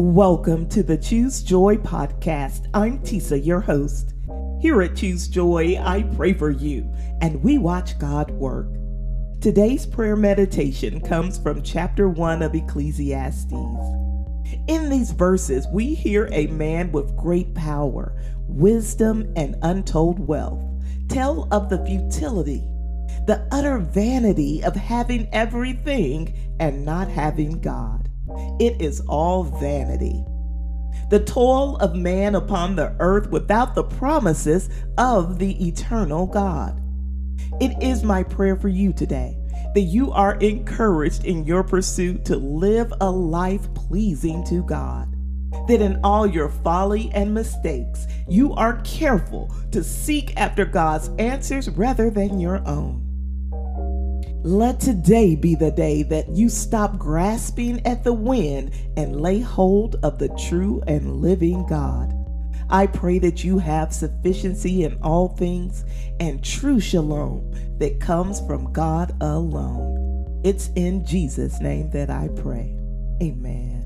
Welcome to the Choose Joy podcast. I'm Tisa, your host. Here at Choose Joy, I pray for you and we watch God work. Today's prayer meditation comes from chapter 1 of Ecclesiastes. In these verses, we hear a man with great power, wisdom, and untold wealth tell of the futility, the utter vanity of having everything and not having God. It is all vanity. The toil of man upon the earth without the promises of the eternal God. It is my prayer for you today that you are encouraged in your pursuit to live a life pleasing to God. That in all your folly and mistakes, you are careful to seek after God's answers rather than your own. Let today be the day that you stop grasping at the wind and lay hold of the true and living God. I pray that you have sufficiency in all things and true shalom that comes from God alone. It's in Jesus' name that I pray. Amen.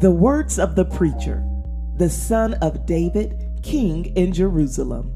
The words of the preacher, the son of David, king in Jerusalem.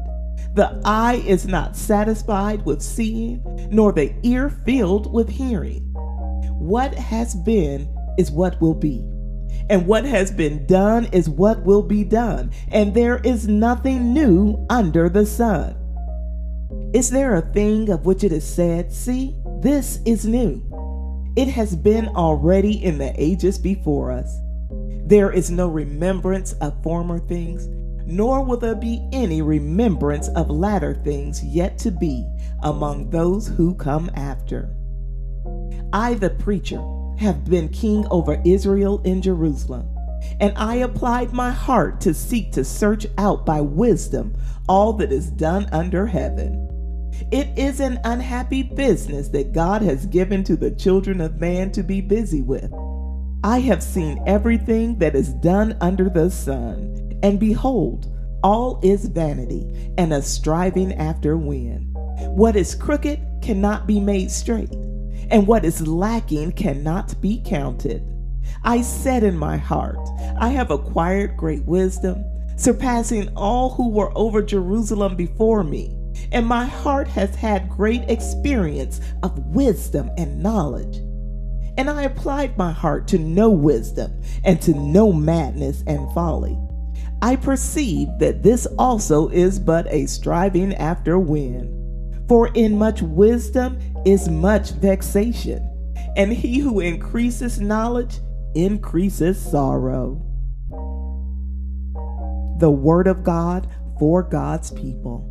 The eye is not satisfied with seeing, nor the ear filled with hearing. What has been is what will be, and what has been done is what will be done, and there is nothing new under the sun. Is there a thing of which it is said, See, this is new? It has been already in the ages before us. There is no remembrance of former things nor will there be any remembrance of latter things yet to be among those who come after. I, the preacher, have been king over Israel in Jerusalem, and I applied my heart to seek to search out by wisdom all that is done under heaven. It is an unhappy business that God has given to the children of man to be busy with. I have seen everything that is done under the sun and behold, all is vanity and a striving after wind. What is crooked cannot be made straight, and what is lacking cannot be counted. I said in my heart, I have acquired great wisdom, surpassing all who were over Jerusalem before me, and my heart has had great experience of wisdom and knowledge. And I applied my heart to know wisdom and to know madness and folly. I perceive that this also is but a striving after wind. For in much wisdom is much vexation, and he who increases knowledge increases sorrow. The Word of God for God's people.